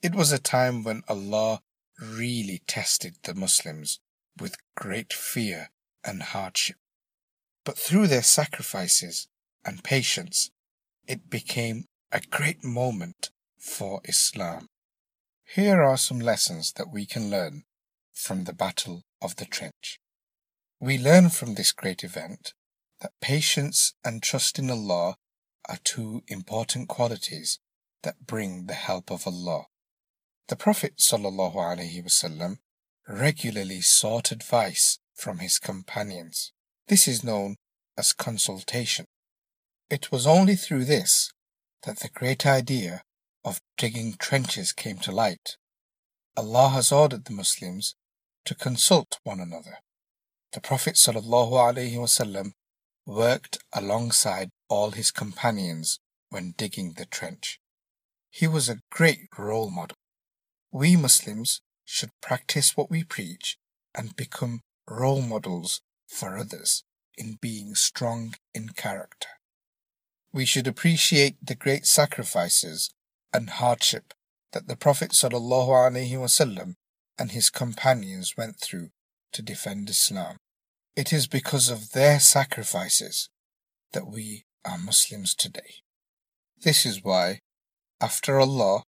It was a time when Allah really tested the Muslims with great fear and hardship. But through their sacrifices and patience, it became a great moment for Islam. Here are some lessons that we can learn from the Battle of the Trench. We learn from this great event that patience and trust in Allah are two important qualities that bring the help of Allah. The Prophet ﷺ regularly sought advice from his companions. This is known as consultation. It was only through this that the great idea of digging trenches came to light. Allah has ordered the Muslims to consult one another. The Prophet ﷺ worked alongside all his companions when digging the trench. He was a great role model. We Muslims should practice what we preach and become role models for others in being strong in character. We should appreciate the great sacrifices and hardship that the Prophet and his companions went through to defend Islam. It is because of their sacrifices that we are Muslims today. This is why, after Allah,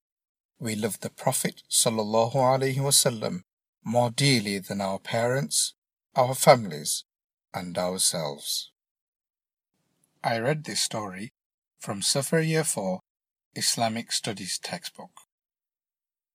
we love the Prophet ﷺ more dearly than our parents, our families, and ourselves. I read this story from Safar Year 4 Islamic Studies textbook.